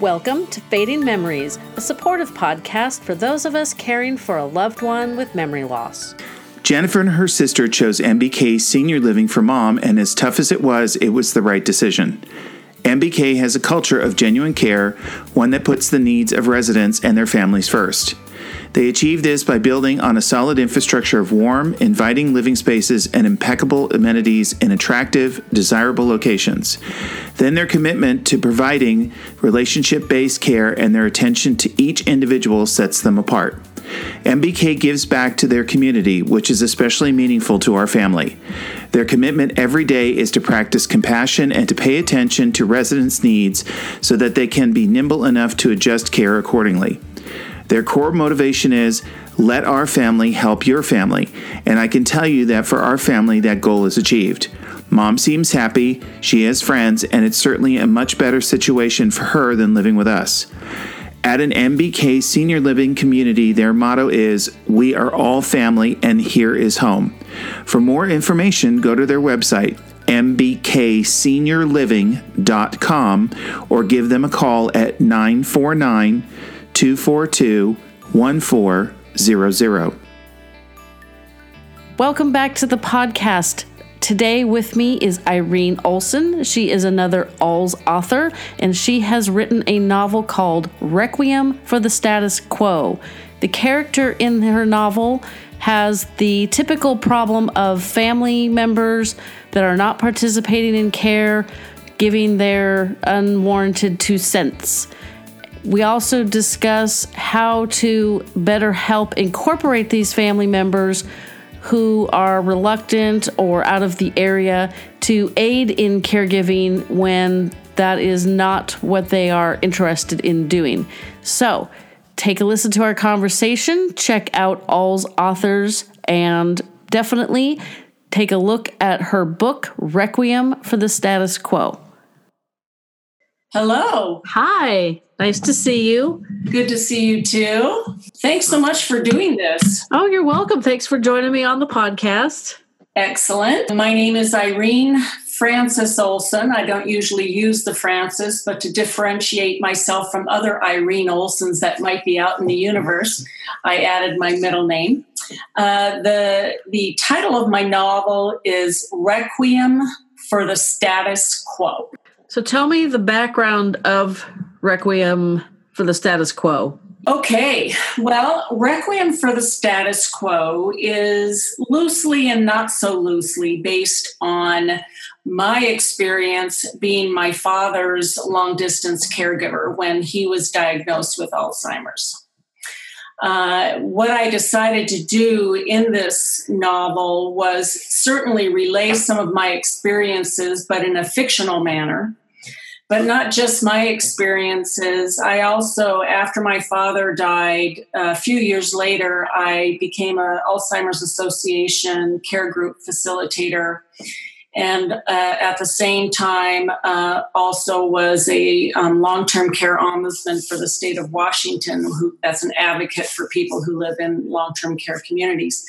Welcome to Fading Memories, a supportive podcast for those of us caring for a loved one with memory loss. Jennifer and her sister chose MBK Senior Living for mom, and as tough as it was, it was the right decision. MBK has a culture of genuine care, one that puts the needs of residents and their families first. They achieve this by building on a solid infrastructure of warm, inviting living spaces and impeccable amenities in attractive, desirable locations. Then their commitment to providing relationship based care and their attention to each individual sets them apart. MBK gives back to their community, which is especially meaningful to our family. Their commitment every day is to practice compassion and to pay attention to residents' needs so that they can be nimble enough to adjust care accordingly. Their core motivation is let our family help your family. And I can tell you that for our family, that goal is achieved. Mom seems happy, she has friends, and it's certainly a much better situation for her than living with us. At an MBK senior living community, their motto is We are all family and here is home. For more information, go to their website, mbkseniorliving.com, or give them a call at 949 242 1400. Welcome back to the podcast. Today with me is Irene Olson. She is another Alls author, and she has written a novel called Requiem for the Status Quo. The character in her novel has the typical problem of family members that are not participating in care, giving their unwarranted two cents. We also discuss how to better help incorporate these family members who are reluctant or out of the area to aid in caregiving when that is not what they are interested in doing. So, take a listen to our conversation, check out All's authors, and definitely take a look at her book, Requiem for the Status Quo. Hello. Hi. Nice to see you. Good to see you too. Thanks so much for doing this. Oh, you're welcome. Thanks for joining me on the podcast. Excellent. My name is Irene Francis Olson. I don't usually use the Francis, but to differentiate myself from other Irene Olsons that might be out in the universe, I added my middle name. Uh, the, the title of my novel is Requiem for the Status Quo. So tell me the background of Requiem for the Status Quo. Okay, well, Requiem for the Status Quo is loosely and not so loosely based on my experience being my father's long distance caregiver when he was diagnosed with Alzheimer's. Uh, what I decided to do in this novel was certainly relay some of my experiences, but in a fictional manner but not just my experiences. I also, after my father died, a few years later, I became an Alzheimer's Association care group facilitator. And uh, at the same time, uh, also was a um, long-term care ombudsman for the state of Washington, who that's an advocate for people who live in long-term care communities.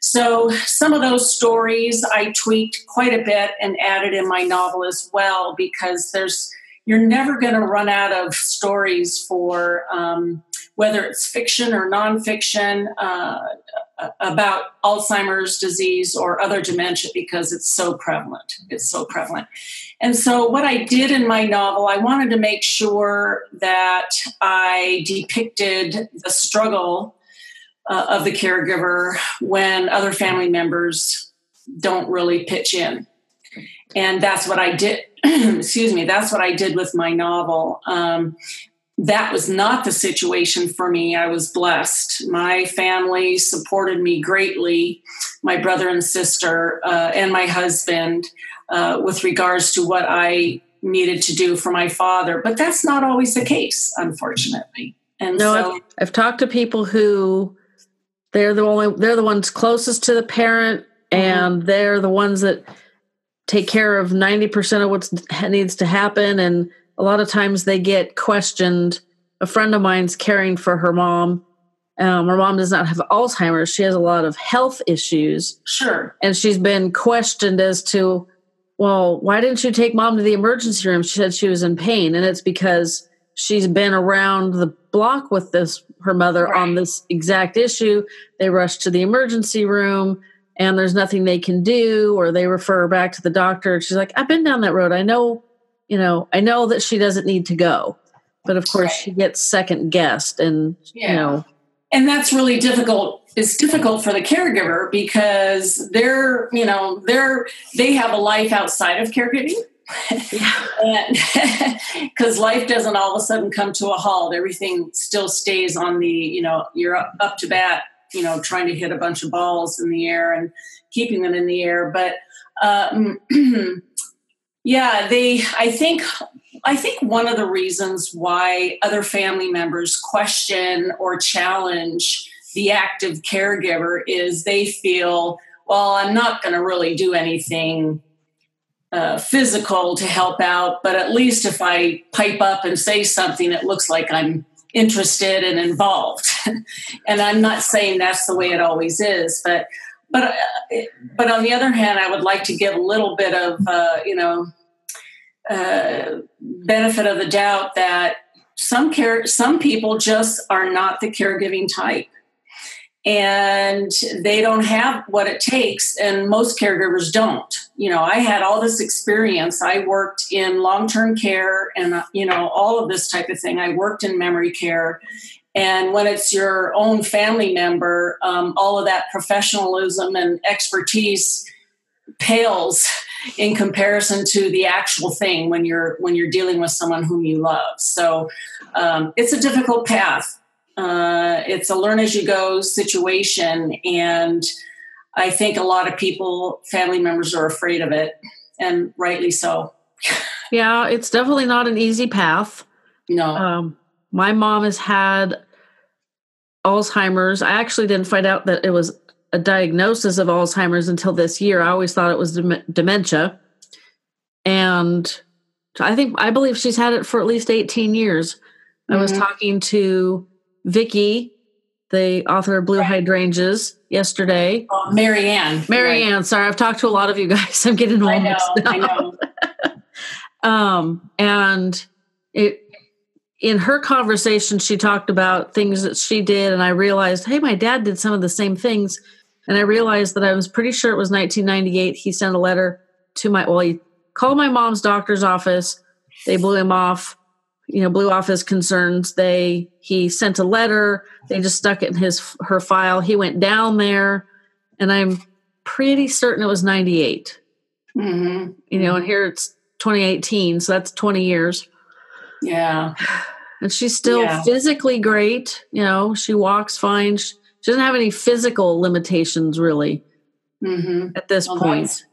So some of those stories I tweaked quite a bit and added in my novel as well because there's you're never going to run out of stories for um, whether it's fiction or nonfiction uh, about Alzheimer's disease or other dementia because it's so prevalent. It's so prevalent. And so, what I did in my novel, I wanted to make sure that I depicted the struggle uh, of the caregiver when other family members don't really pitch in. And that's what I did excuse me, that's what I did with my novel. Um, that was not the situation for me. I was blessed. My family supported me greatly, my brother and sister, uh, and my husband, uh, with regards to what I needed to do for my father. But that's not always the case, unfortunately. And no, so, I've, I've talked to people who they're the only they're the ones closest to the parent, mm-hmm. and they're the ones that take care of 90% of what needs to happen and a lot of times they get questioned a friend of mine's caring for her mom um, her mom does not have alzheimer's she has a lot of health issues sure and she's been questioned as to well why didn't you take mom to the emergency room she said she was in pain and it's because she's been around the block with this her mother Right. on this exact issue. They rush to the emergency room and there's nothing they can do or they refer her back to the doctor. She's like, I've been down that road. I know, you know, I know that she doesn't need to go. But of course Right. she gets second guessed and Yeah. you know, and that's really difficult it's difficult for the caregiver because they're you know they're they have a life outside of caregiving because life doesn't all of a sudden come to a halt everything still stays on the you know you're up, up to bat you know trying to hit a bunch of balls in the air and keeping them in the air but um, yeah they i think i think one of the reasons why other family members question or challenge the active caregiver is they feel well i'm not going to really do anything uh, physical to help out but at least if i pipe up and say something it looks like i'm interested and involved. And i'm not saying that's the way it always is but but uh, but on the other hand i would like to give a little bit of uh, you know uh, benefit of the doubt that some care some people just are not the caregiving type. And they don't have what it takes and most caregivers don't. You know i had all this experience. I worked in long-term care and you know all of this type of thing. I worked in memory care and when it's your own family member um, all of that professionalism and expertise pales in comparison to the actual thing when you're when you're dealing with someone whom you love. So um, it's a difficult path. Uh, it's a learn as you go situation and i think a lot of people family members are afraid of it and rightly so. Yeah, it's definitely not an easy path. no. Um, my mom has had Alzheimer's. I actually didn't find out that it was a diagnosis of Alzheimer's until this year. I always thought it was dem- dementia. And I think, I believe she's had it for at least 18 years. I was Mhm. talking to Vicky, the author of Blue Hydrangeas, yesterday. Oh, Marianne. ann Mary Right. Sorry, I've talked to a lot of you guys. I'm getting all i know mixed i up know um and it in her conversation she talked about things that she did and i realized hey my dad did some of the same things. And i realized that i was pretty sure it was 1998 he sent a letter to my well he called my mom's doctor's office. They blew him off you know blew off his concerns. They he sent a letter. They just stuck it in his her file. He went down there and i'm pretty certain it was 98 hmm you know, and here it's 2018, so that's 20 years. yeah And she's still Yeah. physically great. You know, she walks fine. She, she doesn't have any physical limitations really hmm at this Well, point. that's-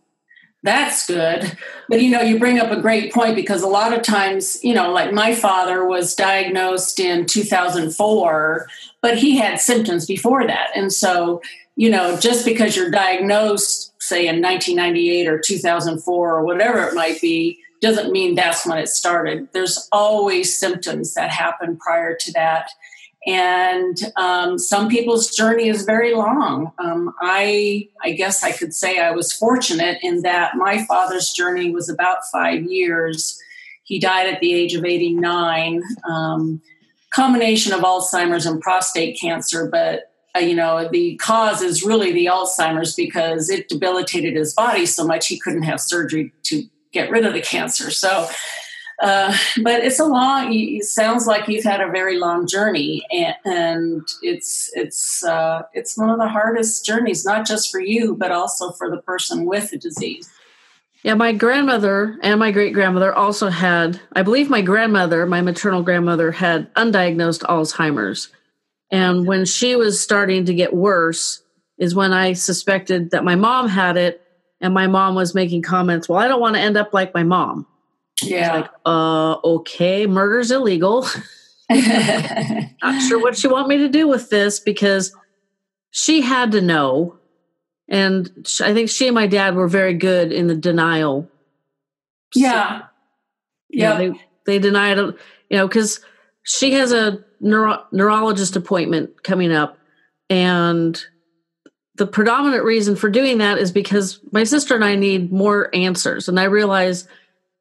That's good. But you know, you bring up a great point because a lot of times, you know, like my father was diagnosed in 2004, but he had symptoms before that. And so, you know, just because you're diagnosed, say in 1998 or 2004 or whatever it might be, doesn't mean that's when it started. There's always symptoms that happen prior to that. And um, some people's journey is very long. Um, I, I guess I could say I was fortunate in that my father's journey was about five years. He died at the age of 89. Um, combination of Alzheimer's and prostate cancer, but uh, you know the cause is really the Alzheimer's because it debilitated his body so much he couldn't have surgery to get rid of the cancer. So uh, but it's a long. It sounds like you've had a very long journey, and, and it's it's uh, it's one of the hardest journeys, not just for you, but also for the person with the disease. Yeah, my grandmother and my great grandmother also had, I believe my grandmother, my maternal grandmother, had undiagnosed Alzheimer's. And when she was starting to get worse, is when I suspected that my mom had it. And my mom was making comments, well, I don't want to end up like my mom. Yeah. Like, uh, okay, murder's illegal. Not sure what she want me to do with this because she had to know. And I think she and my dad were very good in the denial. yeah. You know, Yeah. they, they denied it, you know, because she has a neuro- neurologist appointment coming up. And the predominant reason for doing that is because my sister and I need more answers. And I realize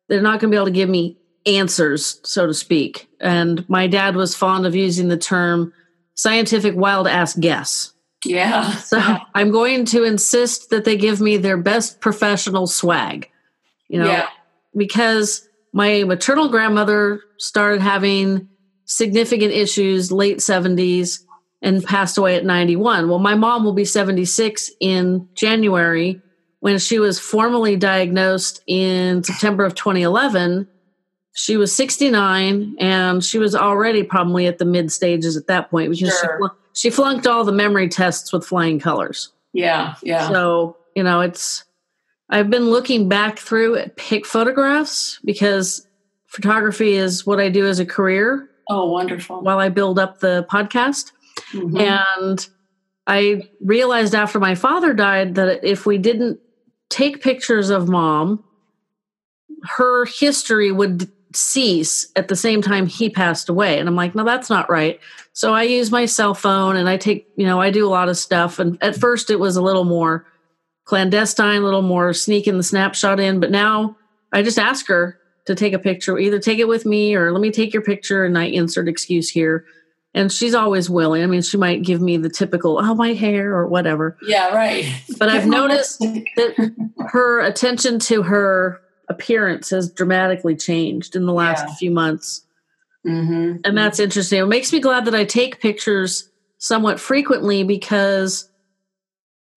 they're not going to be able to give me answers, so to speak. And my dad was fond of using the term scientific wild ass guess. Yeah. So I'm going to insist that they give me their best professional swag, you know, Yeah. because my maternal grandmother started having significant issues late 70s and passed away at 91. Well, my mom will be 76 in January when she was formally diagnosed in September of 2011. She was 69 and she was already probably at the mid stages at that point because she, Sure. flun- she flunked all the memory tests with flying colors. Yeah. Yeah. So, you know, it's, I've been looking back through at pick photographs because photography is what I do as a career oh, wonderful. while I build up the podcast. Mhm. And I realized after my father died that if we didn't take pictures of mom, her history would cease at the same time he passed away. And I'm like, no, that's not right. So I use my cell phone and I take, you know, I do a lot of stuff. And at first it was a little more clandestine, a little more sneaking the snapshot in. But now I just ask her to take a picture, either take it with me or let me take your picture and I insert excuse here. And she's always willing. I mean, she might give me the typical, oh, my hair or whatever. yeah. Right. But I've noticed that her attention to her appearance has dramatically changed in the last Yeah. few months. hmm And that's interesting. It makes me glad that I take pictures somewhat frequently because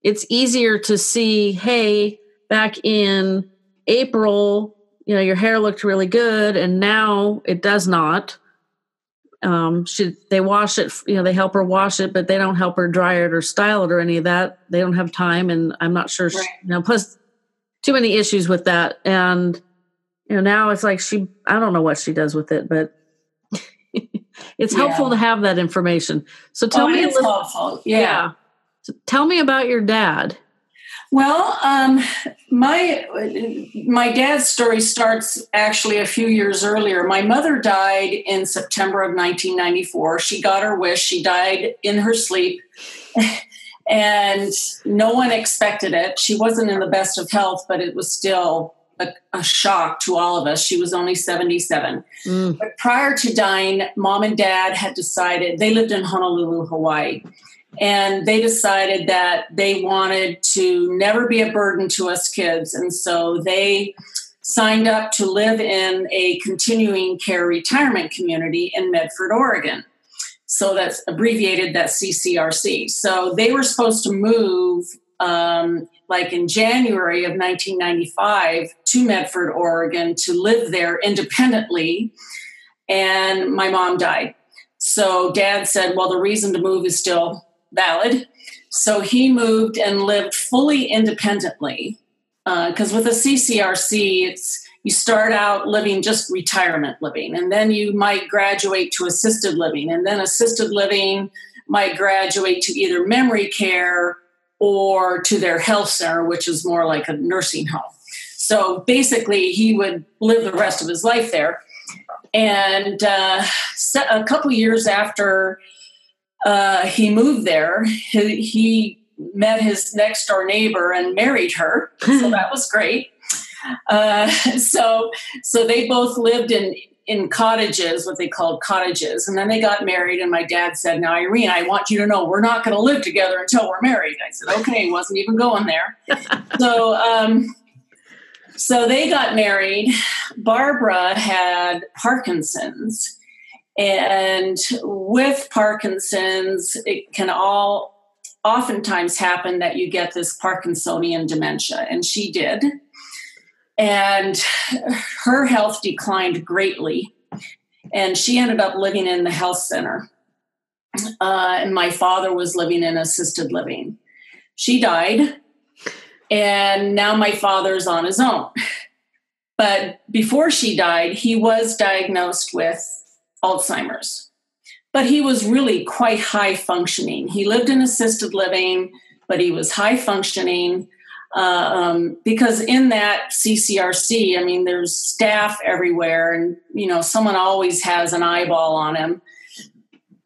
it's easier to see, hey, back in April, you know, your hair looked really good and now it does not. Um, she they wash it? You know, they help her wash it, but they don't help her dry it or style it or any of that. They don't have time, and I'm not sure. She, Right. you know, plus too many issues with that, and you know, now it's like she. I don't know what she does with it, but it's helpful Yeah. to have that information. So tell oh, me, a it's little, helpful. yeah. So tell me about your dad. Well, um, my my dad's story starts actually a few years earlier. My mother died in September of 1994. She got her wish. She died in her sleep, and no one expected it. She wasn't in the best of health, but it was still a, a shock to all of us. She was only 77. Mm, But prior to dying, mom and dad had decided they lived in Honolulu, Hawaii. And they decided that they wanted to never be a burden to us kids. And so they signed up to live in a continuing care retirement community in Medford, Oregon. So that's abbreviated that CCRC. So they were supposed to move um, like in January of 1995 to Medford, Oregon to live there independently. And my mom died. So dad said, well, the reason to move is still valid. So he moved and lived fully independently. Because with a CCRC, it's you start out living just retirement living, and then you might graduate to assisted living, and then assisted living might graduate to either memory care or to their health center, which is more like a nursing home. So basically, he would live the rest of his life there. And uh, a couple years after uh, he moved there, he, he met his next door neighbor and married her. So that was great. Uh, so so they both lived in in cottages, what they called cottages, and then they got married. And my dad said, "Now, Irene, I want you to know we're not going to live together until we're married." I said, "Okay," wasn't even going there. so um, so they got married. Barbara had Parkinson's, and with Parkinson's, it can all oftentimes happen that you get this Parkinsonian dementia, and she did. And her health declined greatly, and she ended up living in the health center. Uh, and my father was living in assisted living. She died, and now my father's on his own. But before she died, he was diagnosed with Alzheimer's. But he was really quite high functioning. He lived in assisted living, but he was high functioning uh, um, because in that CCRC, I mean, there's staff everywhere, and you know, someone always has an eyeball on him,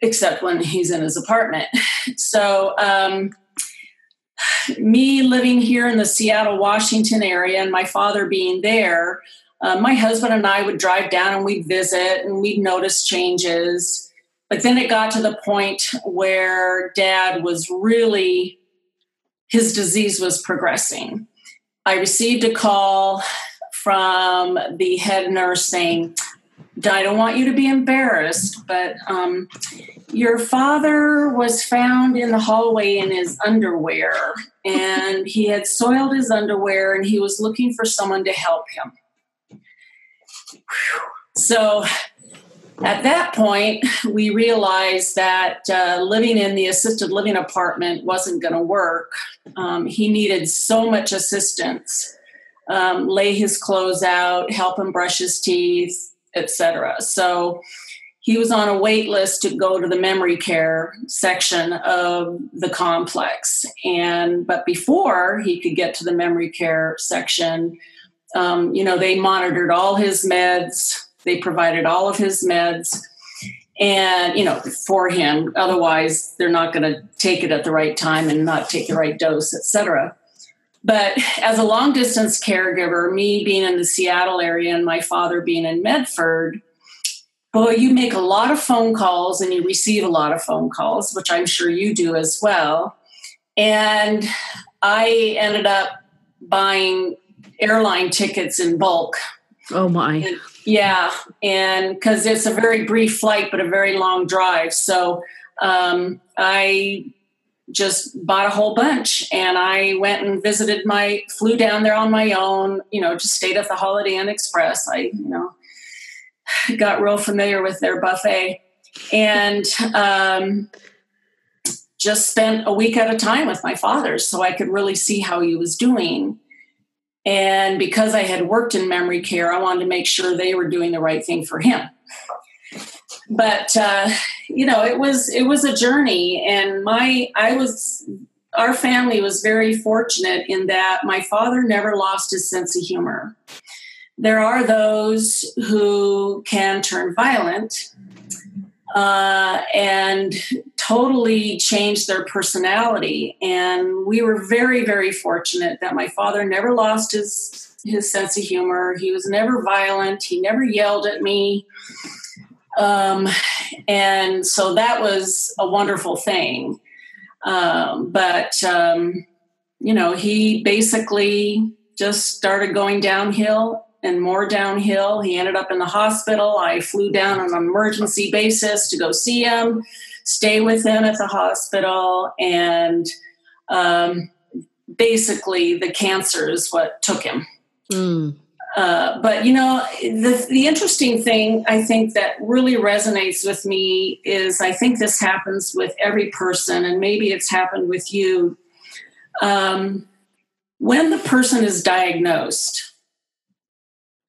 except when he's in his apartment. So, um, me living here in the Seattle, Washington area, and my father being there, uh, my husband and I would drive down and we'd visit and we'd notice changes. But then it got to the point where dad was really, his disease was progressing. I received a call from the head nurse saying, I don't want you to be embarrassed, but um, your father was found in the hallway in his underwear, and he had soiled his underwear, and he was looking for someone to help him. So at that point, we realized that uh, living in the assisted living apartment wasn't going to work. Um, he needed so much assistance um, lay his clothes out, help him brush his teeth, etc. So he was on a wait list to go to the memory care section of the complex. And but before he could get to the memory care section, um, you know, they monitored all his meds, they provided all of his meds. And you know, for him, otherwise they're not going to take it at the right time and not take the right dose, etc. But as a long distance caregiver, me being in the Seattle area and my father being in Medford, boy, you make a lot of phone calls and you receive a lot of phone calls, which I'm sure you do as well. And I ended up buying airline tickets in bulk. Oh my. And, yeah. And because it's a very brief flight, but a very long drive. So um, I just bought a whole bunch and I went and visited my flew down there on my own, you know, just stayed at the Holiday Inn Express. I, you know, got real familiar with their buffet and um, just spent a week at a time with my father so I could really see how he was doing. And because I had worked in memory care, I wanted to make sure they were doing the right thing for him. But uh, you know it was it was a journey. And my i was our family was very fortunate in that my father never lost his sense of humor. There are those who can turn violent uh, and totally changed their personality. And we were very very fortunate that my father never lost his his sense of humor. He was never violent. He never yelled at me. Um, and so that was a wonderful thing. Um, but, um, you know, he basically just started going downhill and more downhill. He ended up in the hospital. I flew down on an emergency basis to go see him, stay with him at the hospital, and um, basically the cancer is what took him. Mm. Uh, but you know, the the interesting thing I think that really resonates with me is I think this happens with every person, and maybe it's happened with you. Um, when the person is diagnosed,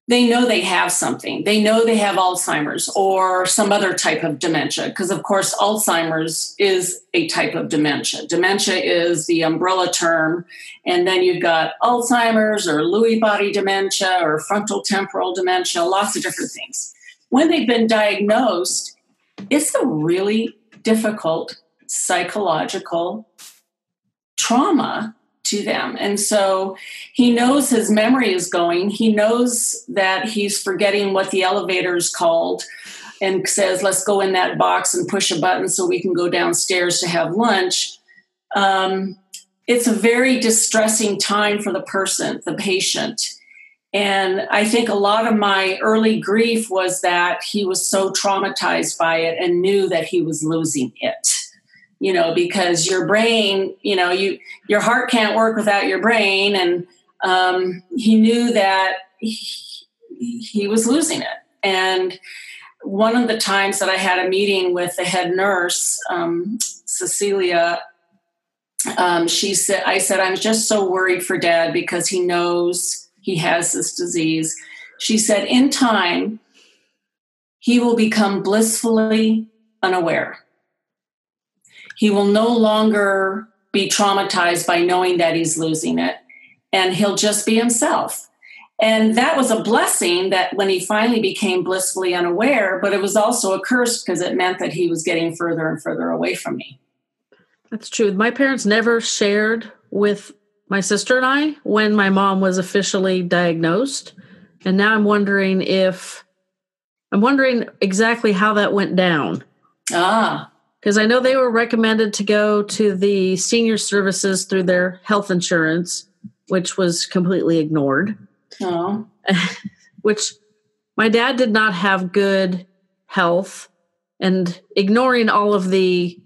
they know they have something. They know they have Alzheimer's or some other type of dementia, because of course, Alzheimer's is a type of dementia. Dementia is the umbrella term. And then you've got Alzheimer's or Lewy body dementia or frontal temporal dementia, lots of different things. When they've been diagnosed, it's a really difficult psychological trauma to them. And so he knows his memory is going. He knows that he's forgetting what the elevator is called and says, let's go in that box and push a button so we can go downstairs to have lunch. Um, it's a very distressing time for the person, the patient. And I think a lot of my early grief was that he was so traumatized by it and knew that he was losing it you know because your brain you know you your heart can't work without your brain. And um, he knew that he, he was losing it. And one of the times that i had a meeting with the head nurse um, cecilia um, she said i said i'm just so worried for dad because he knows he has this disease. She said in time he will become blissfully unaware he will no longer be traumatized by knowing that he's losing it, and he'll just be himself. And that was a blessing that when he finally became blissfully unaware, but it was also a curse because it meant that he was getting further and further away from me. That's true. My parents never shared with my sister and I when my mom was officially diagnosed. and now I'm wondering if I'm wondering exactly how that went down. Ah, because I know they were recommended to go to the senior services through their health insurance, which was completely ignored. oh, which my dad did not have good health and ignoring all of the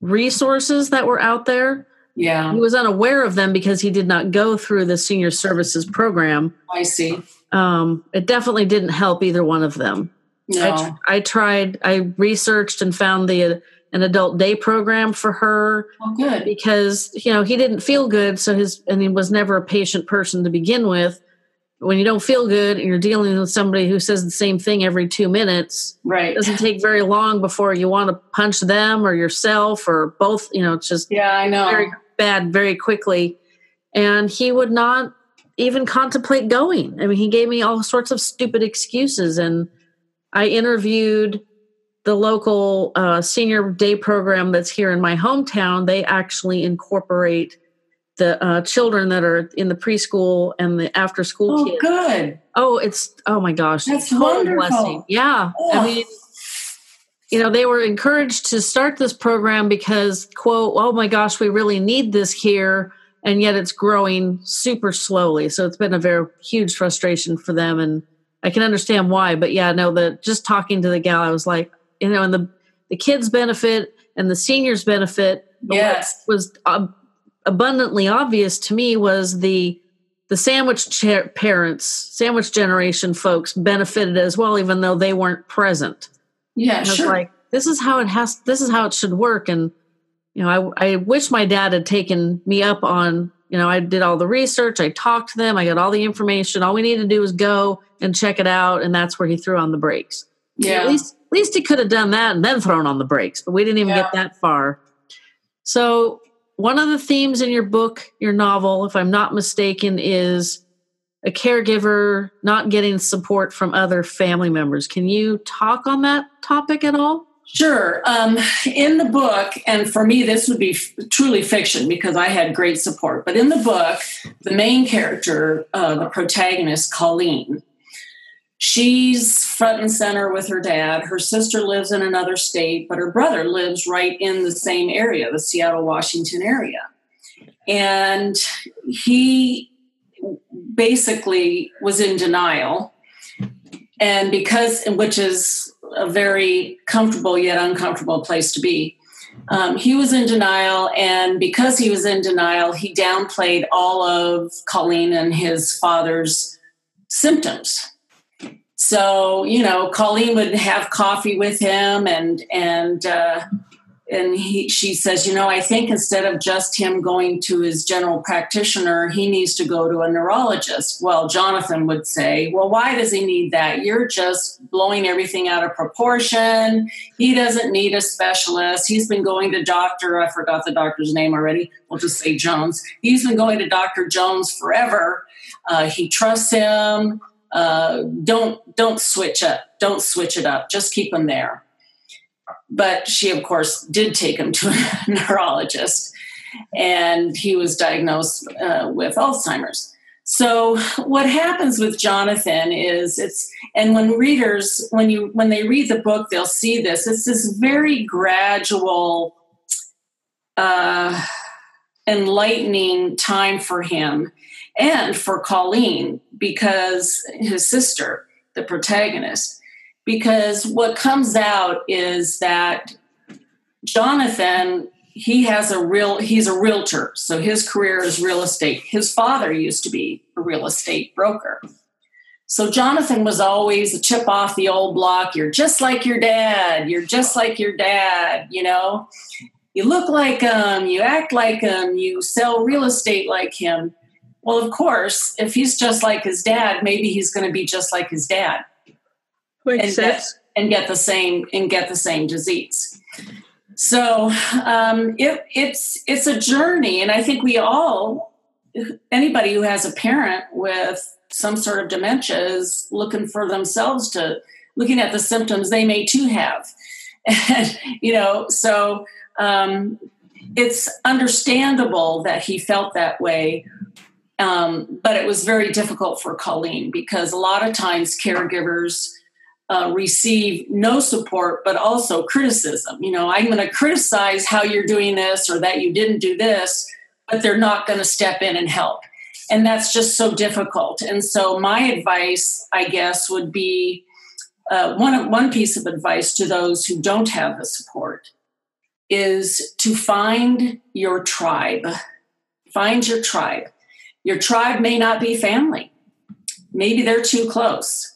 resources that were out there yeah, he was unaware of them because he did not go through the senior services program. I see. um, it definitely didn't help either one of them. I, No, tr- I tried i researched and found the uh, an adult day program for her oh, good. because you know he didn't feel good so his and he was never a patient person to begin with when you don't feel good and you're dealing with somebody who says the same thing every two minutes Right. it doesn't take very long before you want to punch them or yourself or both you know it's just Yeah, I know. very bad very quickly and he would not even contemplate going i mean he gave me all sorts of stupid excuses and i interviewed the local uh, senior day program that's here in my hometown they actually incorporate the uh, children that are in the preschool and the after school oh, kids. good. oh it's oh my gosh That's wonderful. yeah. I mean you know they were encouraged to start this program because quote oh my gosh we really need this here and yet it's growing super slowly. So it's been a very huge frustration for them and i can understand why but yeah no the just talking to the gal i was like you know and the the kids benefit and the seniors benefit but Yes. was abundantly obvious to me was the the sandwich cha- parents sandwich generation folks benefited as well even though they weren't present Yeah, sure. like, this is how it has. This is how it should work. And you know, I I wish my dad had taken me up on. You know, I did all the research. I talked to them. I got all the information. All we needed to do was go and check it out, and that's where he threw on the brakes. yeah. At least he could have done that and then thrown on the brakes. But we didn't even Yeah. get that far. So one of the themes in your book, your novel, if I'm not mistaken, is a caregiver not getting support from other family members. Can you talk on that topic at all? Sure. Um, in the book, and for me, this would be f- truly fiction because I had great support. But in the book, the main character, uh, the protagonist, Colleen, she's front and center with her dad. Her sister lives in another state, but her brother lives right in the same area, the Seattle, Washington area. And he basically was in denial. And because, which is a very comfortable yet uncomfortable place to be. Um, he was in denial, and because he was in denial, he downplayed all of Colleen and his father's symptoms. So you know, Colleen would have coffee with him, and and uh, and he she says, you know, I think instead of just him going to his general practitioner, he needs to go to a neurologist. Well, Jonathan would say, well, why does he need that? You're just blowing everything out of proportion. He doesn't need a specialist. He's been going to doctor, I forgot the doctor's name already. We'll just say Jones. He's been going to Dr. Jones forever. Uh, he trusts him. Uh, don't don't switch up. Don't switch it up. Just keep him there but she of course did take him to a neurologist and he was diagnosed uh, with alzheimer's so what happens with jonathan is it's and when readers when you when they read the book they'll see this it's this very gradual uh, enlightening time for him and for colleen because his sister the protagonist. Because what comes out is that Jonathan he has a real he's a realtor so his career is real estate. His father used to be a real estate broker. So Jonathan was always a chip off the old block. You're just like your dad. You're just like your dad you know? You look like him you act like him you sell real estate like him well of course if he's just like his dad maybe he's going to be just like his dad Makes and get, and get the same and get the same disease. So um, it, it's it's a journey, and I think we all anybody who has a parent with some sort of dementia is looking for themselves to looking at the symptoms they may too have, and you know so. Um, it's understandable that he felt that way Um, but it was very difficult for Colleen because a lot of times caregivers uh, receive no support, but also criticism. You know, I'm going to criticize how you're doing this or that you didn't do this, but they're not going to step in and help. And that's just so difficult. And so, my advice, I guess, would be uh, one, one piece of advice to those who don't have the support is to find your tribe. Find your tribe. Your tribe may not be family, maybe they're too close.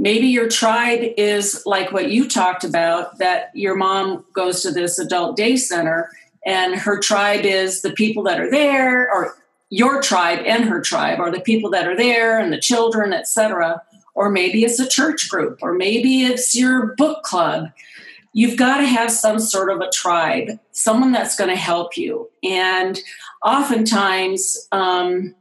Maybe your tribe is like what you talked about that your mom goes to this adult day center and her tribe is the people that are there or your tribe and her tribe are the people that are there and the children etc or maybe it's a church group or maybe it's your book club you've got to have some sort of a tribe, someone that's going to help you. And oftentimes, um,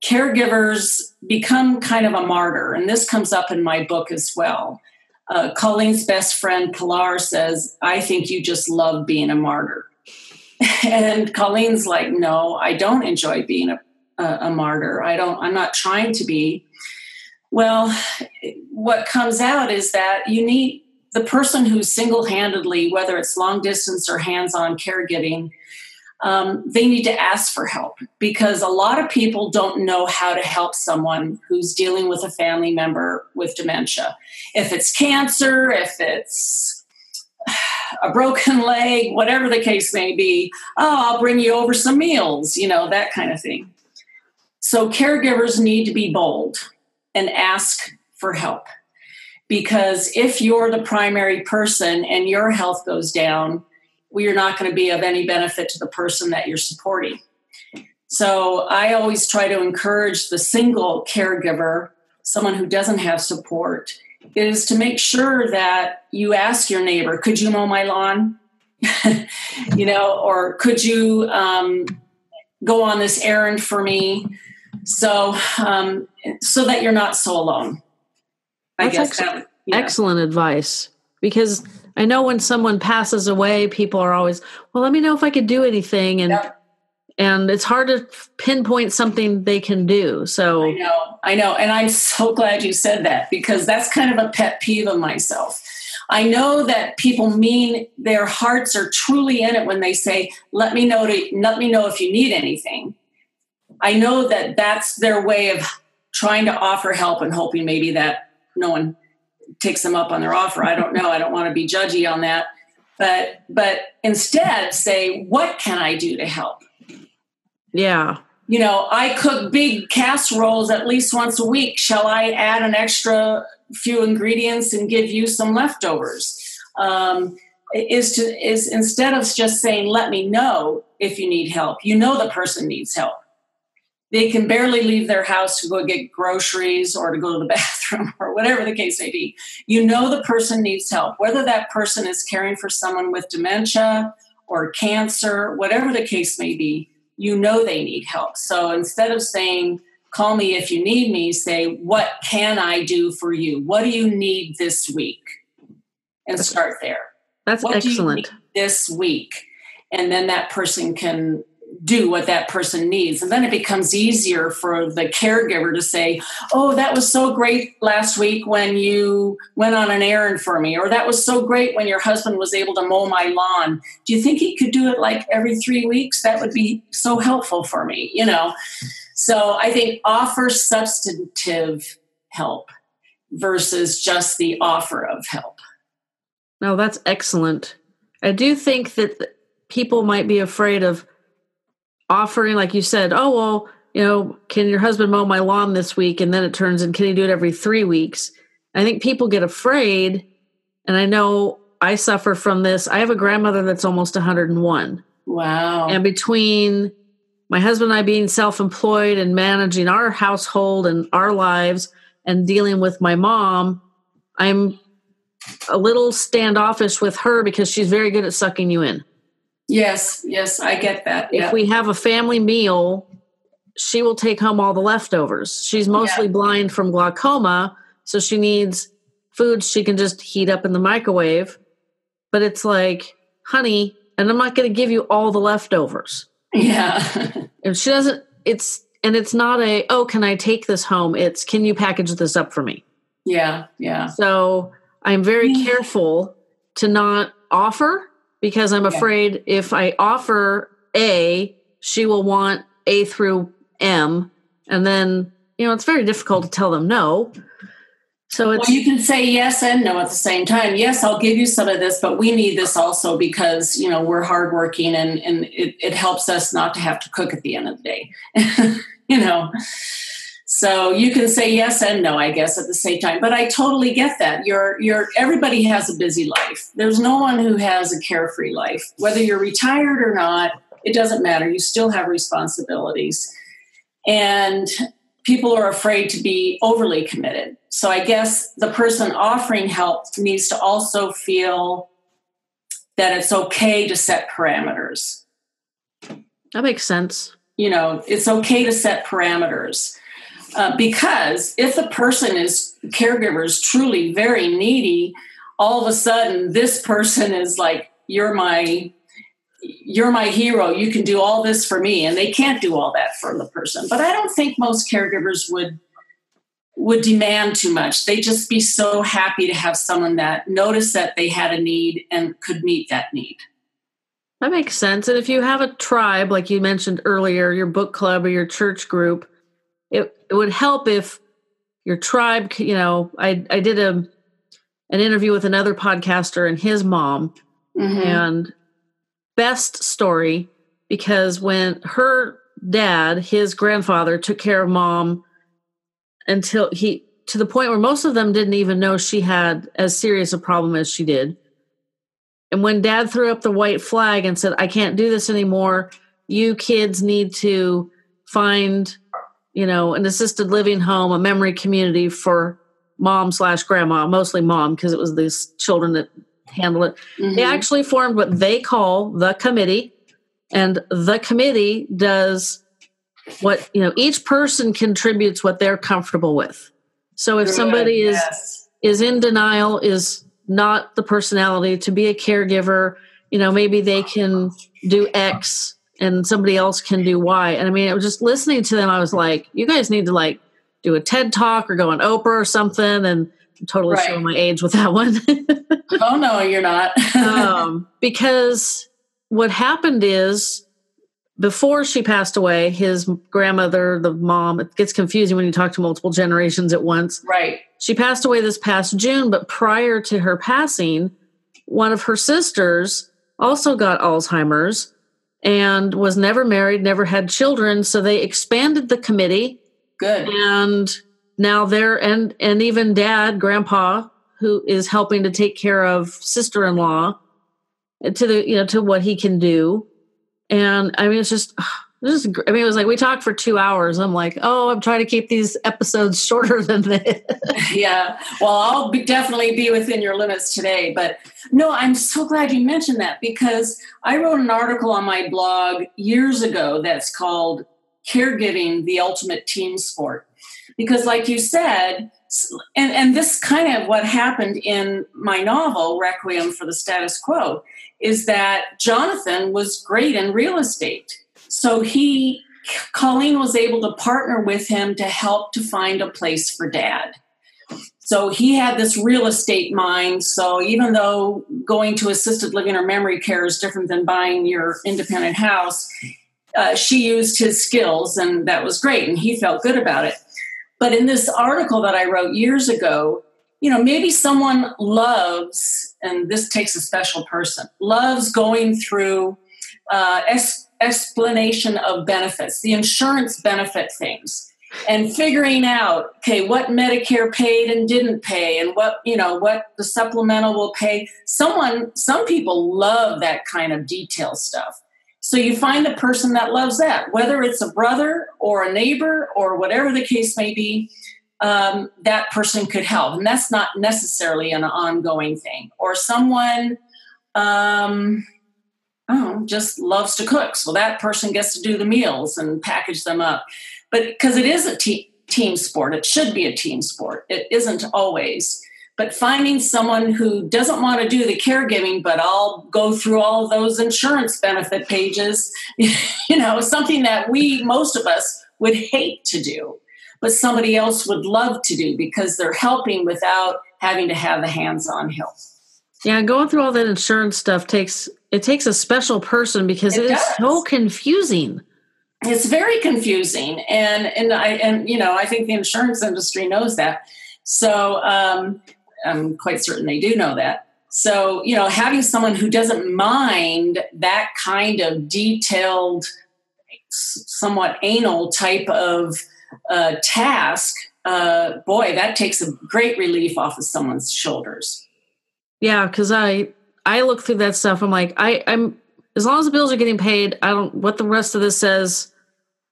caregivers become kind of a martyr. And this comes up in my book as well. Uh, Colleen's best friend, Pilar, says, I think you just love being a martyr. and Colleen's like, no, I don't enjoy being a, a, a martyr. I don't, I'm not trying to be. Well, what comes out is that you need the person who's single handedly, whether it's long distance or hands on caregiving, um, they need to ask for help because a lot of people don't know how to help someone who's dealing with a family member with dementia. If it's cancer, if it's a broken leg, whatever the case may be, oh, I'll bring you over some meals, you know, that kind of thing. So caregivers need to be bold and ask for help because if you're the primary person and your health goes down, we are not going to be of any benefit to the person that you're supporting. So I always try to encourage the single caregiver, someone who doesn't have support, is to make sure that you ask your neighbor, could you mow my lawn? you know, or could you um, go on this errand for me? So, um, so that you're not so alone. I That's guess ex- that, yeah. excellent advice because I know when someone passes away, people are always, well, let me know if I could do anything. And, yep. and it's hard to pinpoint something they can do. So I know, I know. And I'm so glad you said that because that's kind of a pet peeve of myself. I know that people mean their hearts are truly in it when they say, let me know to, let me know if you need anything. I know that that's their way of trying to offer help and hoping maybe that no one takes them up on their offer. I don't know. I don't want to be judgy on that. But but instead say, what can I do to help? Yeah. You know, I cook big casseroles at least once a week. Shall I add an extra few ingredients and give you some leftovers? Um, is to is instead of just saying, let me know if you need help. You know the person needs help they can barely leave their house to go get groceries or to go to the bathroom or whatever the case may be. You know the person needs help, whether that person is caring for someone with dementia or cancer, whatever the case may be, you know they need help. So instead of saying, call me if you need me, say, what can I do for you? What do you need this week? And start there. That's what excellent. this week? And then that person can do what that person needs. And then it becomes easier for the caregiver to say, Oh, that was so great last week when you went on an errand for me, or that was so great when your husband was able to mow my lawn. Do you think he could do it like every three weeks? That would be so helpful for me, you know? So I think offer substantive help versus just the offer of help. No, that's excellent. I do think that people might be afraid of offering, like you said, oh, well, you know, can your husband mow my lawn this week? And then it turns and can he do it every three weeks? I think people get afraid. And I know I suffer from this. I have a grandmother that's almost 101. Wow. And between my husband and I being self employed and managing our household and our lives and dealing with my mom, I'm a little standoffish with her because she's very good at sucking you in. Yes, yes, I get that. If we have a family meal, she will take home all the leftovers. She's mostly yeah. blind from glaucoma, so she needs foods she can just heat up in the microwave. But it's like, honey, and I'm not going to give you all the leftovers. Yeah. if she doesn't, it's and it's not a oh can i take this home it's can you package this up for me yeah yeah so i'm very yeah. careful to not offer because i'm afraid yeah. if i offer a she will want a through m and then you know it's very difficult to tell them no so it's well, you can say yes and no at the same time. Yes, I'll give you some of this, but we need this also because you know we're hardworking and and it, it helps us not to have to cook at the end of the day. you know. So you can say yes and no, I guess, at the same time. But I totally get that. You're you're everybody has a busy life. There's no one who has a carefree life. Whether you're retired or not, it doesn't matter. You still have responsibilities. And people are afraid to be overly committed. So I guess the person offering help needs to also feel that it's okay to set parameters. That makes sense. You know, it's okay to set parameters. Uh, because if the person is caregiver is truly very needy, all of a sudden this person is like, "You're my you're my hero. You can do all this for me. And they can't do all that for the person. But i don't think most caregivers would would demand too much. They'd just be so happy to have someone that noticed that they had a need and could meet that need. That makes sense. And if you have a tribe like you mentioned earlier your book club or your church group it, it would help if your tribe you know i i did a an interview with another podcaster and his mom mm-hmm. and best story because when her dad, his grandfather, took care of mom until he, to the point where most of them didn't even know she had as serious a problem as she did. And when dad threw up the white flag and said, I can't do this anymore, you kids need to find, you know, an assisted living home, a memory community for mom slash grandma, mostly mom, because it was these children that handle it. Mm-hmm. They actually formed what they call the committee, and the committee does what you know. Each person contributes what they're comfortable with. So if Good. somebody is yes. is in denial, is not the personality to be a caregiver, you know, maybe they can do X and somebody else can do Y. And I mean, I was just listening to them. I was like, you guys need to like do a TED talk or go on Oprah or something and I'm totally right. showing my age with that one. oh no, you're not. um, because what happened is before she passed away, his grandmother, the mom, it gets confusing when you talk to multiple generations at once. Right. She passed away this past June, but prior to her passing, one of her sisters also got Alzheimer's and was never married, never had children. So they expanded the committee. Good. And now there and and even dad grandpa who is helping to take care of sister-in-law to the you know to what he can do and i mean it's just this is, I mean, it was like we talked for two hours. I'm like, oh, I'm trying to keep these episodes shorter than this. yeah. Well, I'll be, definitely be within your limits today. But no, I'm so glad you mentioned that because I wrote an article on my blog years ago that's called Caregiving the Ultimate Team Sport because like you said and, and this kind of what happened in my novel requiem for the status quo is that jonathan was great in real estate so he colleen was able to partner with him to help to find a place for dad so he had this real estate mind. So even though going to assisted living or memory care is different than buying your independent house, uh, she used his skills and that was great. And he felt good about it. But in this article that I wrote years ago, you know, maybe someone loves, and this takes a special person, loves going through uh, explanation of benefits, the insurance benefit things, and figuring out, okay, what Medicare paid and didn't pay, and what you know, what the supplemental will pay. Someone, some people love that kind of detail stuff. So you find a person that loves that, whether it's a brother or a neighbor or whatever the case may be, um, that person could help. And that's not necessarily an ongoing thing. Or someone, um, oh, just loves to cook. So that person gets to do the meals and package them up. But because it is a te- team sport, it should be a team sport. It isn't always but finding someone who doesn't want to do the caregiving but i'll go through all those insurance benefit pages you know something that we most of us would hate to do, but somebody else would love to do because they're helping without having to have the hands-on help. Yeah, going through all that insurance stuff takes it takes a special person because it, it is so confusing. It's very confusing, and and I and you know I think the insurance industry knows that. So um, I'm quite certain they do know that. So you know, having someone who doesn't mind that kind of detailed, somewhat anal type of uh, task, uh, boy, that takes a great relief off of someone's shoulders. Yeah, because I I look through that stuff. I'm like, I I'm as long as the bills are getting paid, I don't what the rest of this says.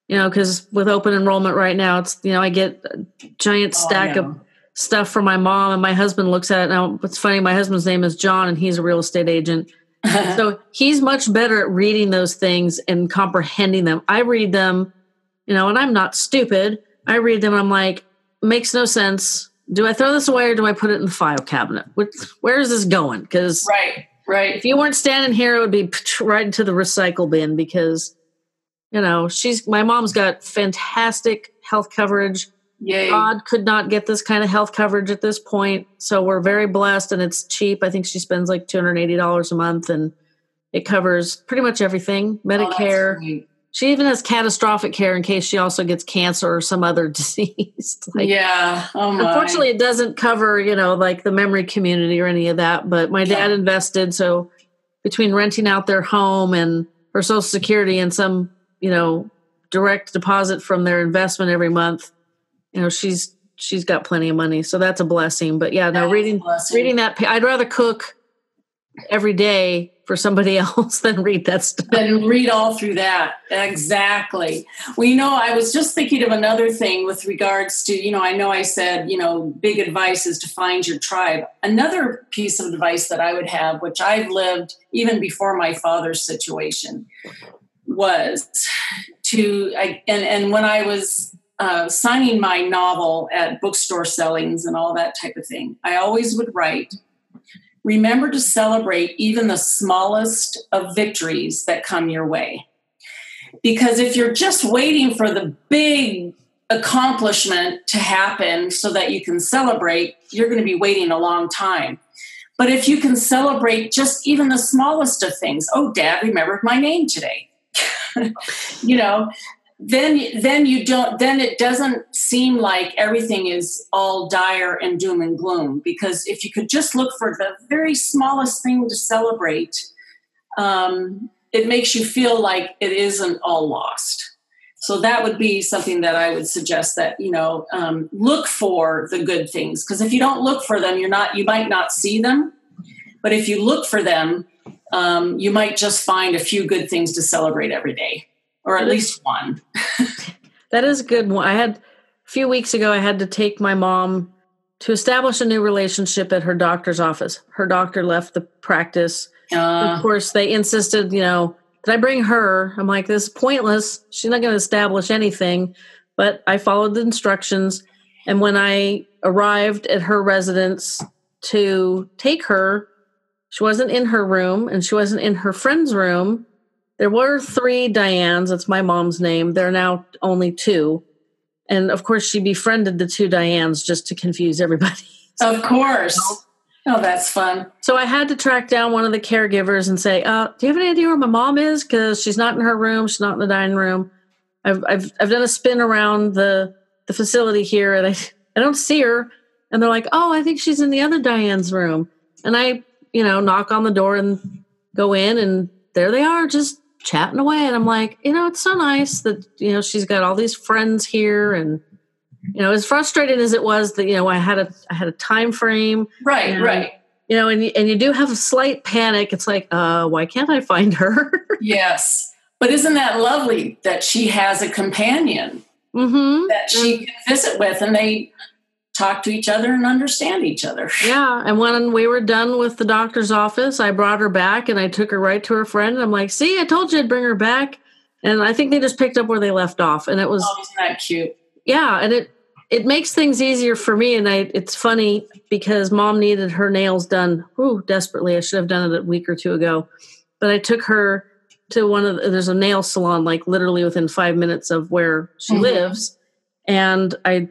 You know, because with open enrollment right now, it's you know I get a giant oh, stack oh, of stuff from my mom, and my husband looks at it. Now, what's funny, my husband's name is John, and he's a real estate agent. so he's much better at reading those things and comprehending them. I read them, you know, and I'm not stupid. I read them, and I'm like, makes no sense do I throw this away or do I put it in the file cabinet? where is this going? Because right, right. If you weren't standing here, it would be right into the recycle bin because you know she's my mom's got fantastic health coverage. Yay. God could not get this kind of health coverage at this point, so we're very blessed and it's cheap. I think she spends like two hundred eighty dollars a month and it covers pretty much everything oh, medicare oh, she even has catastrophic care in case she also gets cancer or some other disease. like, yeah. Oh unfortunately, it doesn't cover, you know, like the memory community or any of that. But my dad yeah. invested. So between renting out their home and her social security and some, you know, direct deposit from their investment every month, you know, she's she's got plenty of money. So that's a blessing. But yeah, no, reading reading that I'd rather cook every day for somebody else than read that stuff. Then read all through that. Exactly. Well, you know, I was just thinking of another thing with regards to, you know, I know I said, you know, big advice is to find your tribe. Another piece of advice that I would have, which I've lived even before my father's situation, was to, I, and, and when I was uh, signing my novel at bookstore sellings and all that type of thing, I always would write remember to celebrate even the smallest of victories that come your way. Because if you're just waiting for the big accomplishment to happen so that you can celebrate, you're going to be waiting a long time. But if you can celebrate just even the smallest of things, oh, dad remembered my name today. you know, then then you don't then it doesn't seem like everything is all dire and doom and gloom because if you could just look for the very smallest thing to celebrate um, it makes you feel like it isn't all lost. So that would be something that i would suggest that you know um, look for the good things because if you don't look for them you're not you might not see them. But if you look for them um, you might just find a few good things to celebrate every day or at least one. that is good. one. I had a few weeks ago, I had to take my mom to establish a new relationship at her doctor's office. Her doctor left the practice. Uh, of course, they insisted, you know, did I bring her? I'm like, this is pointless. She's not going to establish anything. But I followed the instructions. And when I arrived at her residence to take her, she wasn't in her room and she wasn't in her friend's room. There were three Dianes. That's my mom's name. There are now only two. And of course, she befriended the two Dianes just to confuse everybody. Of course. Oh, that's fun. So I had to track down one of the caregivers and say, uh, "Do you have any idea where my mom is? Because she's not in her room. She's not in the dining room. I've I've I've done a spin around the the facility here, and I I don't see her. And they're like, "Oh, I think she's in the other Diane's room." And I, you know, knock on the door and go in, and there they are, just chatting away and i'm like you know it's so nice that you know she's got all these friends here and you know as frustrated as it was that you know i had a i had a time frame right and, right. you know and you, and you do have a slight panic. It's like uh why can't i find her? Yes. But isn't that lovely that she has a companion mm-hmm. that she can visit with and they talk to each other and understand each other. Yeah. And when we were done with the doctor's office, I brought her back and I took her right to her friend. I'm like, see, I told you I'd bring her back. And I think they just picked up where they left off. And it was oh, isn't that cute? Yeah. And it it makes things easier for me. And I it's funny because mom needed her nails done ooh, desperately. I should have done it a week or two ago. But I took her to one of the, there's a nail salon like literally within five minutes of where she Mhm. lives, and I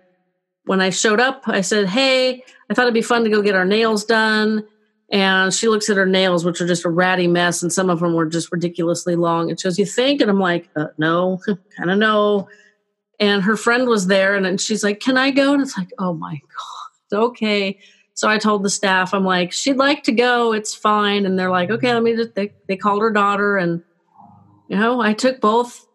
when I showed up, I said, "Hey, I thought it'd be fun to go get our nails done." And she looks at her nails, which are just a ratty mess, and some of them were just ridiculously long. And she goes, "You think?" And I'm like, uh, "No, kind of no." And her friend was there, and then she's like, "Can I go?" And it's like, "Oh my god, okay." So I told the staff, I'm like, "She'd like to go. It's fine." And they're like, "Okay, let me just." They they called her daughter, and you know, I took both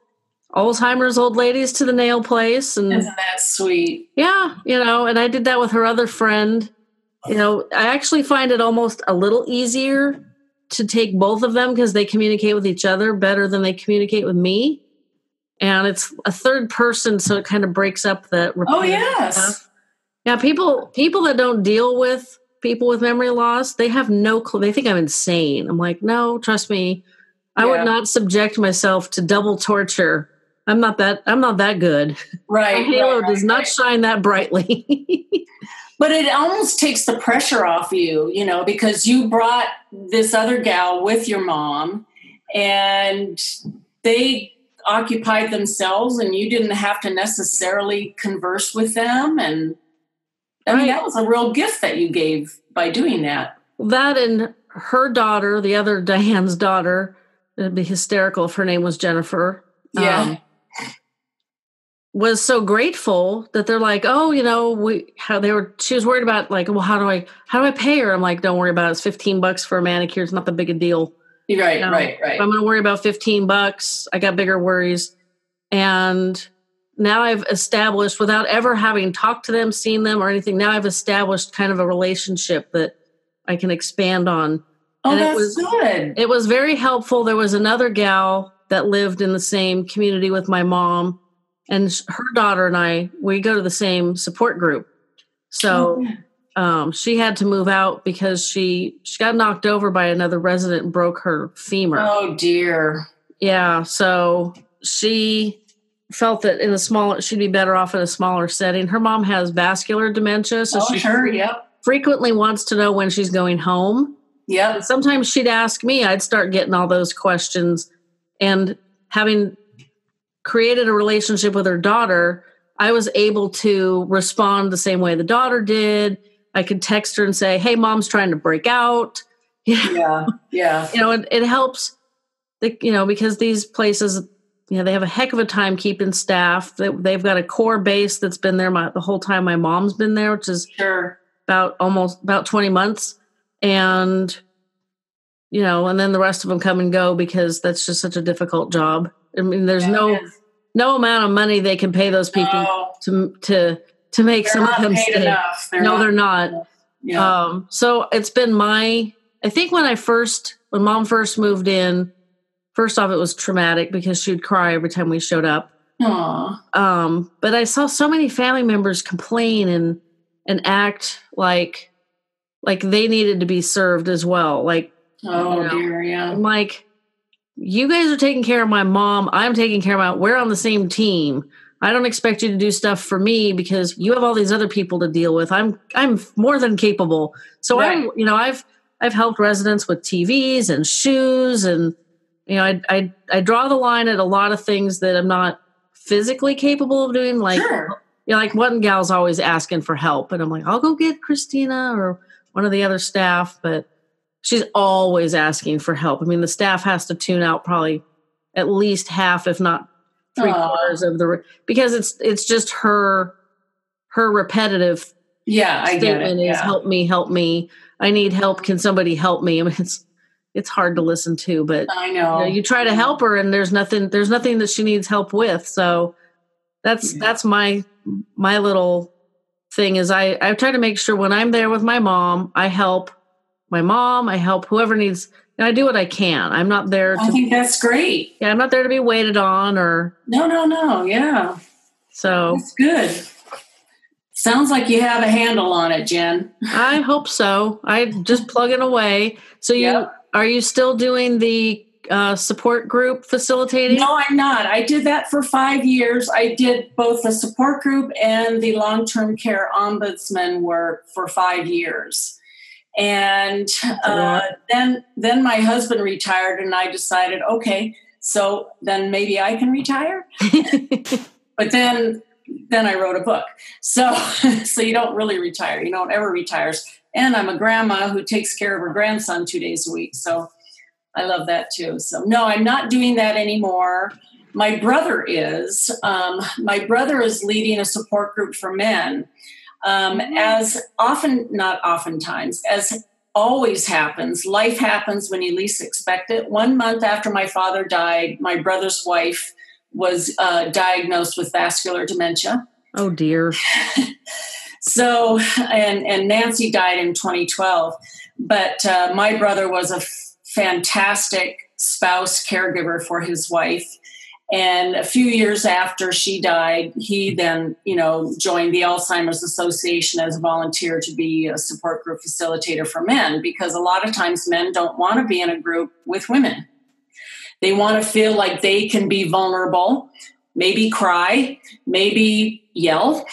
Alzheimer's old ladies to the nail place, and Isn't that sweet? yeah, you know, and I did that with her other friend. You know, I actually find it almost a little easier to take both of them because they communicate with each other better than they communicate with me. And it's a third person, so it kind of breaks up the. Oh yes. stuff. Yeah, people people that don't deal with people with memory loss, they have no clue. They think I'm insane. I'm like, no, trust me, I Yeah. would not subject myself to double torture. I'm not that. I'm not that good. My Right. halo right, does right, not right. shine that brightly. But it almost takes the pressure off you, you know, because you brought this other gal with your mom and they occupied themselves and you didn't have to necessarily converse with them. And I mean, that was a real gift that you gave by doing that. that and her daughter, the other Diane's daughter, it'd be hysterical if her name was Jennifer. Yeah. um, was so grateful that they're like, oh, you know, we how they were. She was worried about like, well, how do I how do I pay her? I'm like, don't worry about it. It's 15 bucks for a manicure. It's not the big a deal. right, No. right, right. If I'm going to worry about 15 bucks. I got bigger worries. And now I've established, without ever having talked to them, seen them, or anything, now I've established kind of a relationship that I can expand on. oh, and it that's was- good. It was very helpful. There was another gal that lived in the same community with my mom, and her daughter and I, we go to the same support group. So um, she had to move out because she she got knocked over by another resident and broke her femur. oh dear. Yeah, so she felt that in a smaller she'd be better off in a smaller setting. Her mom has vascular dementia, so oh, she sure. Yep. frequently wants to know when she's going home. Yeah. Sometimes she'd ask me, I'd start getting all those questions and having created a relationship with her daughter, I was able to respond the same way the daughter did. I could text her and say, "Hey, mom's trying to break out." Yeah. Yeah. you know, it, it helps. The, you know, because these places, you know, they have a heck of a time keeping staff. They, they've got a core base that's been there my, the whole time my mom's been there, which is Sure. about almost about 20 months. And, you know, and then the rest of them come and go because that's just such a difficult job. I mean, there's Yeah, no no amount of money they can pay those people No, to to to make they're some of them stay. They're no, not- they're not. Yeah. Um, so it's been my, I think when I first, when mom first moved in, first off, it was traumatic because she'd cry every time we showed up. Aw. Um, but I saw so many family members complain and, and act like, like they needed to be served as well. Like, Oh You know. dear. Yeah. I'm like, you guys are taking care of my mom. I'm taking care of my, we're on the same team. I don't expect you to do stuff for me because you have all these other people to deal with. I'm I'm more than capable. So I'm you know I've I've helped residents with TVs and shoes and you know I I I draw the line at a lot of things that I'm not physically capable of doing like sure. you know, like one gal's always asking for help and I'm like I'll go get Christina or one of the other staff but she's always asking for help. I mean the staff has to tune out probably at least half if not three Aw. quarters of the re- because it's it's just her her repetitive Yeah, I get it. is Yeah. help me help me i need help can somebody help me i mean it's it's hard to listen to but I you, know. know, you try to help her and there's nothing there's nothing that she needs help with so that's Yeah. that's my my little thing is i i try to make sure when i'm there with my mom i help my mom i help whoever needs and i do what i can i'm not there I to think that's great. yeah i'm not there to be waited on or No, no, no. Yeah, so that's good. Sounds like you have a handle on it, Jen. I hope so. I just plugging away. So you Yep. are you still doing the uh, support group facilitating? No, I'm not. I did that for five years. I did both the support group and the long term care ombudsman work for five years. And uh, then, then my husband retired, and I decided, okay, so then maybe I can retire. but then then I wrote a book. So so you don't really retire. You don't ever retires. And I'm a grandma who takes care of her grandson two days a week. So I love that too. So no, I'm not doing that anymore. My brother is. Um, my brother is leading a support group for men. Um, mm-hmm. as often, not oftentimes, as always happens, life happens when you least expect it. One month after my father died, my brother's wife was uh, diagnosed with vascular dementia. Oh dear. so, and and Nancy died in 2012, but uh, my brother was a f- fantastic spouse caregiver for his wife. And a few years after she died, he then, you know, joined the Alzheimer's Association as a volunteer to be a support group facilitator for men because a lot of times men don't want to be in a group with women. They want to feel like they can be vulnerable, maybe cry, maybe yell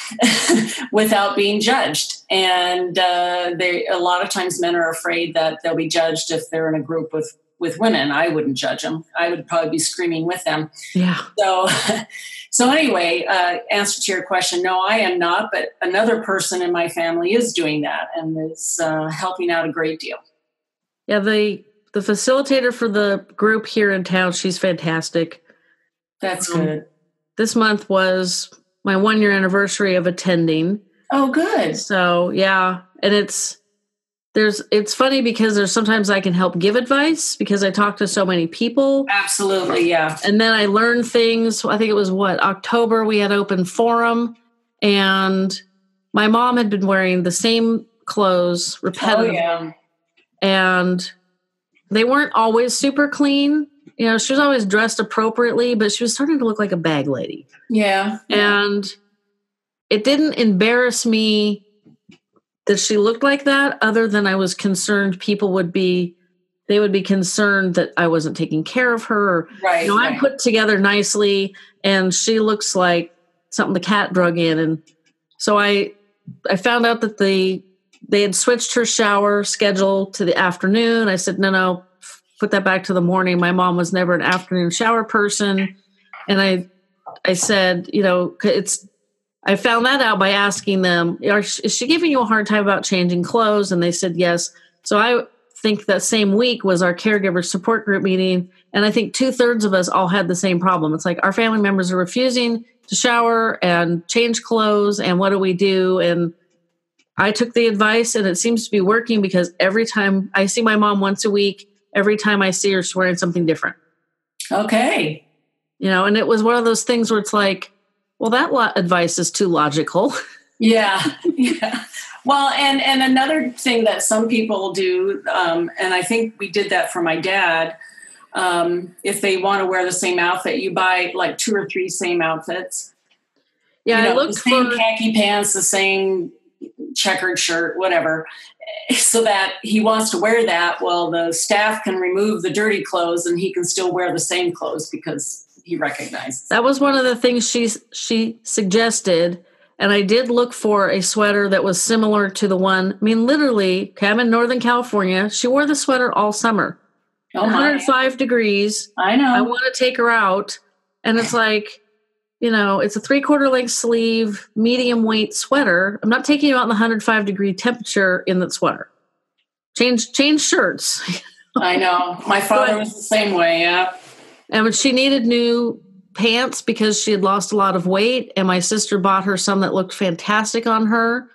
without being judged. And uh, they, a lot of times men are afraid that they'll be judged if they're in a group with with women. I wouldn't judge them. I would probably be screaming with them. Yeah. So, so anyway, uh, answer to your question: No, I am not. But another person in my family is doing that and is uh, helping out a great deal. Yeah, the the facilitator for the group here in town, she's fantastic. That's um, good. This month was my one year anniversary of attending. Oh, good. So yeah, and it's there's it's funny because there's sometimes I can help give advice because I talk to so many people. Absolutely, yeah. And then I learn things. I think it was what October we had open forum, and my mom had been wearing the same clothes repetitively, oh, yeah. and they weren't always super clean. You know, she was always dressed appropriately, but she was starting to look like a bag lady. Yeah. And it didn't embarrass me that she looked like that other than I was concerned people would be they would be concerned that I wasn't taking care of her. Right. You know, right. I'm put together nicely and she looks like something the cat drug in. And so I I found out that the they had switched her shower schedule to the afternoon. I said, no, no, put that back to the morning. My mom was never an afternoon shower person. And I I said, you know, it's I found that out by asking them, is she giving you a hard time about changing clothes? And they said yes. So I think that same week was our caregiver support group meeting. And I think two thirds of us all had the same problem. It's like our family members are refusing to shower and change clothes. And what do we do? And I took the advice and it seems to be working because every time I see my mom once a week, every time I see her, she's wearing something different. Okay. You know, and it was one of those things where it's like, well, that advice is too logical. yeah, yeah. Well, and and another thing that some people do, um, and I think we did that for my dad. Um, if they want to wear the same outfit, you buy like two or three same outfits. Yeah, you know, I looked the same for khaki pants, the same checkered shirt, whatever, so that he wants to wear that. Well, the staff can remove the dirty clothes, and he can still wear the same clothes because he recognized. That was one of the things she she suggested, and I did look for a sweater that was similar to the one. I mean, literally, I'm in Northern California. She wore the sweater all summer. Oh 105 degrees. I know. I want to take her out, and it's like, you know, it's a three quarter length sleeve, medium weight sweater. I'm not taking you out in the 105 degree temperature in that sweater. Change change shirts. I know. My father was the same way. Yeah. And when she needed new pants because she had lost a lot of weight. And my sister bought her some that looked fantastic on her.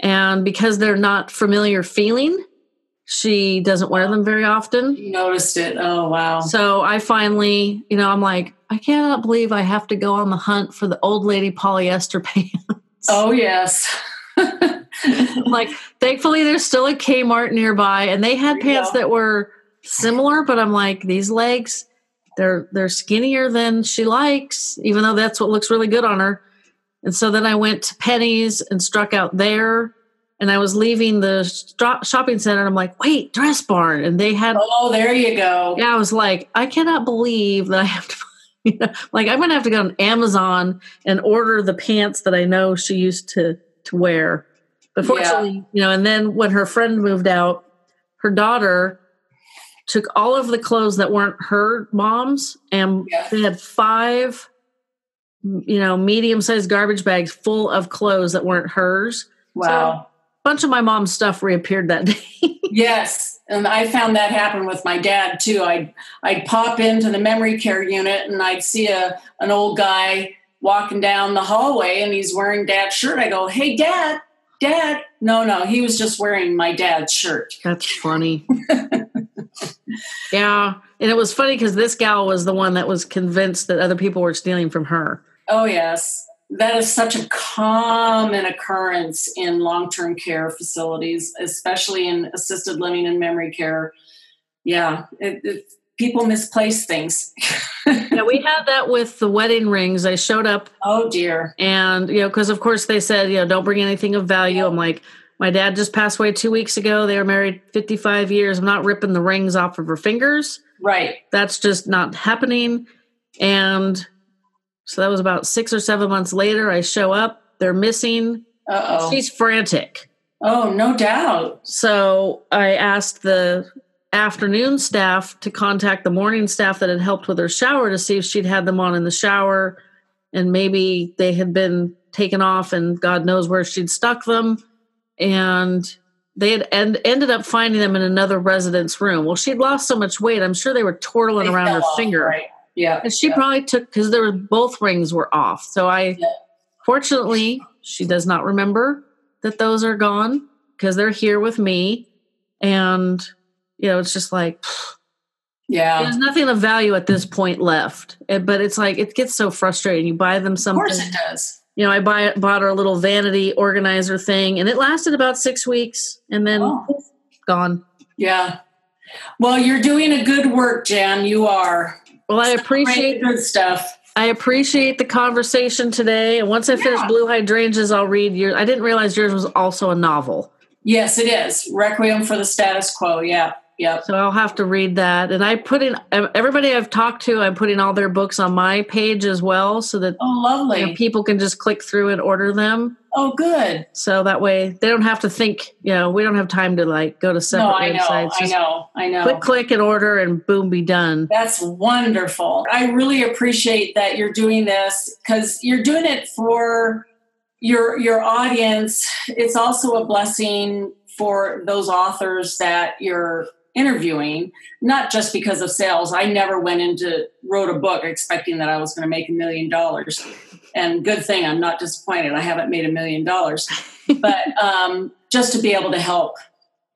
And because they're not familiar feeling, she doesn't wear them very often. You noticed it. Oh, wow. So I finally, you know, I'm like, I cannot believe I have to go on the hunt for the old lady polyester pants. Oh, yes. like, thankfully, there's still a Kmart nearby, and they had pants that were similar, but I'm like, these legs, they're they're skinnier than she likes, even though that's what looks really good on her. And so then I went to Penney's and struck out there. And I was leaving the shopping center, and I'm like, "Wait, Dress Barn!" And they had. Oh, there you go. Yeah, I was like, I cannot believe that I have to. You know, like I'm going to have to go on Amazon and order the pants that I know she used to to wear. But fortunately, yeah. you know, and then when her friend moved out, her daughter took all of the clothes that weren't her mom's and they had five you know medium sized garbage bags full of clothes that weren't hers Wow. bunch of my mom's stuff reappeared that day Yes, and I found that happen with my dad too. I'd I'd pop into the memory care unit and I'd see a an old guy walking down the hallway and he's wearing dad's shirt. I go, "Hey, dad, dad." No, no, he was just wearing my dad's shirt. that's funny yeah and it was funny because this gal was the one that was convinced that other people were stealing from her Oh yes, that is such a common occurrence in long-term care facilities, especially in assisted living and memory care. Yeah, it, it, people misplace things. yeah we had that with the wedding rings i showed up oh dear. And, you know, because of course they said, you know, don't bring anything of value. I'm like, my dad just passed away two weeks ago. They were married 55 years. I'm not ripping the rings off of her fingers. Right. That's just not happening. And so that was about six or seven months later. I show up, they're missing. Uh oh. She's frantic. Oh, no doubt. So I asked the afternoon staff to contact the morning staff that had helped with her shower to see if she'd had them on in the shower and maybe they had been taken off and God knows where she'd stuck them. And they had end, ended up finding them in another resident's room. Well, she'd lost so much weight, I'm sure they were twirling They around her off, finger. Right. Yeah. And she yeah. probably took because there were both rings were off. So I Yeah. fortunately she does not remember that those are gone because they're here with me. And you know, it's just like yeah. there's nothing of value at this point left. But it's like it gets so frustrating. You buy them something. Of course it does. You know, I buy bought her a little vanity organizer thing, and it lasted about six weeks, and then Oh. gone. Yeah. Well, you're doing a good work, Jan. You are. Well, I appreciate good stuff. I appreciate the conversation today. And once I finish Blue Hydrangeas, I'll read your. I didn't realize yours was also a novel, Yes, it is. Requiem for the status quo. Yeah. Yep. so I'll have to read that. And I put in everybody I've talked to. I'm putting all their books on my page as well, so that Oh, lovely. you know, people can just click through and order them. oh, good. So that way they don't have to think. You know, we don't have time to like go to separate No, I know. websites. I know. I know. Click, click, and order, and boom, be done. That's wonderful. I really appreciate that you're doing this because you're doing it for your your audience. It's also a blessing for those authors that you're interviewing, not just because of sales. I never went into wrote a book expecting that I was going to make a million dollars. And good thing I'm not disappointed. I haven't made a million dollars. But um, just to be able to help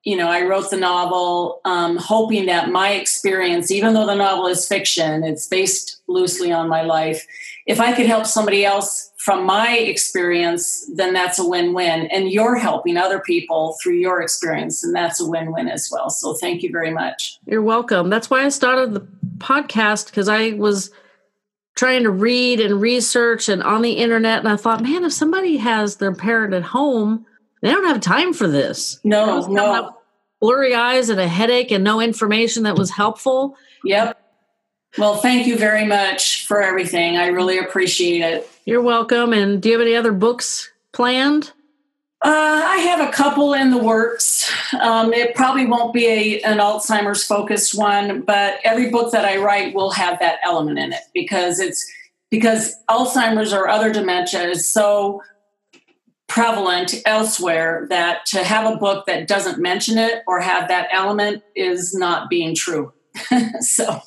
you know, I wrote the novel um, hoping that my experience, even though the novel is fiction, it's based loosely on my life. If I could help somebody else from my experience, then that's a win win. And you're helping other people through your experience, and that's a win win as well. So thank you very much. You're welcome. That's why I started the podcast because I was trying to read and research and on the internet, and I thought, man, if somebody has their parent at home, they don't have time for this. No, no. Blurry eyes and a headache and no information that was helpful. Yep. Well, thank you very much for everything. I really appreciate it. You're welcome. And do you have any other books planned? Uh, I have a couple in the works. Um, it probably won't be a, an Alzheimer's focused one, but every book that I write will have that element in it because it's because Alzheimer's or other dementia is so prevalent elsewhere that to have a book that doesn't mention it or have that element is not being true. so,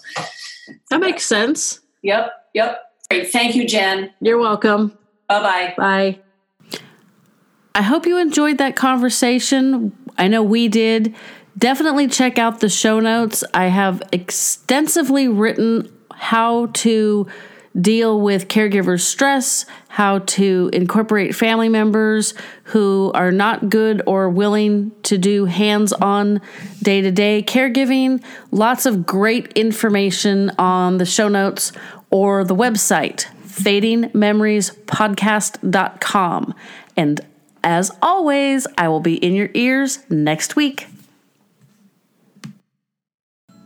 That makes sense. yep, yep. Great. Thank you, Jen. You're welcome. Bye bye. Bye. I hope you enjoyed that conversation. I know we did. Definitely check out the show notes. I have extensively written how to deal with caregiver stress, how to incorporate family members who are not good or willing to do hands on day to day caregiving. Lots of great information on the show notes or the website, fadingmemoriespodcast.com. And as always, I will be in your ears next week.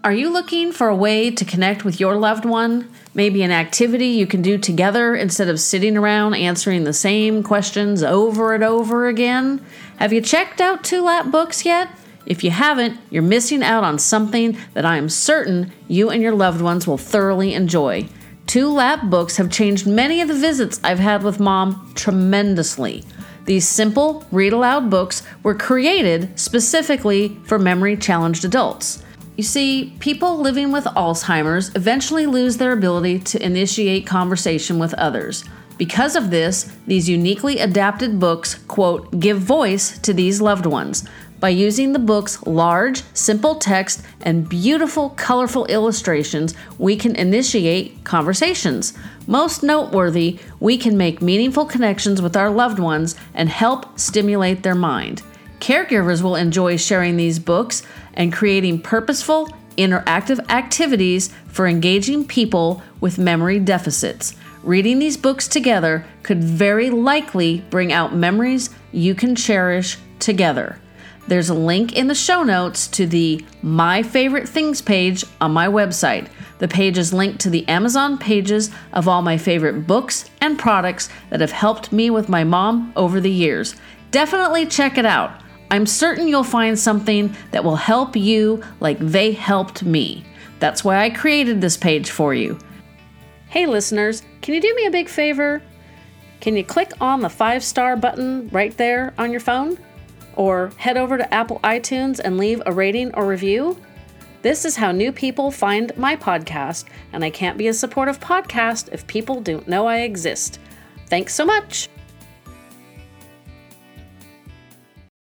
Are you looking for a way to connect with your loved one? Maybe an activity you can do together instead of sitting around answering the same questions over and over again? Have you checked out Two Lap Books yet? If you haven't, you're missing out on something that I am certain you and your loved ones will thoroughly enjoy. Two Lap books have changed many of the visits I've had with mom tremendously. These simple, read aloud books were created specifically for memory challenged adults. You see, people living with Alzheimer's eventually lose their ability to initiate conversation with others. Because of this, these uniquely adapted books, quote, give voice to these loved ones. By using the book's large, simple text and beautiful, colorful illustrations, we can initiate conversations. Most noteworthy, we can make meaningful connections with our loved ones and help stimulate their mind. Caregivers will enjoy sharing these books and creating purposeful, interactive activities for engaging people with memory deficits. Reading these books together could very likely bring out memories you can cherish together. There's a link in the show notes to the My Favorite Things page on my website. The page is linked to the Amazon pages of all my favorite books and products that have helped me with my mom over the years. Definitely check it out. I'm certain you'll find something that will help you like they helped me. That's why I created this page for you. Hey, listeners, can you do me a big favor? Can you click on the five star button right there on your phone? Or head over to Apple iTunes and leave a rating or review? This is how new people find my podcast, and I can't be a supportive podcast if people don't know I exist. Thanks so much.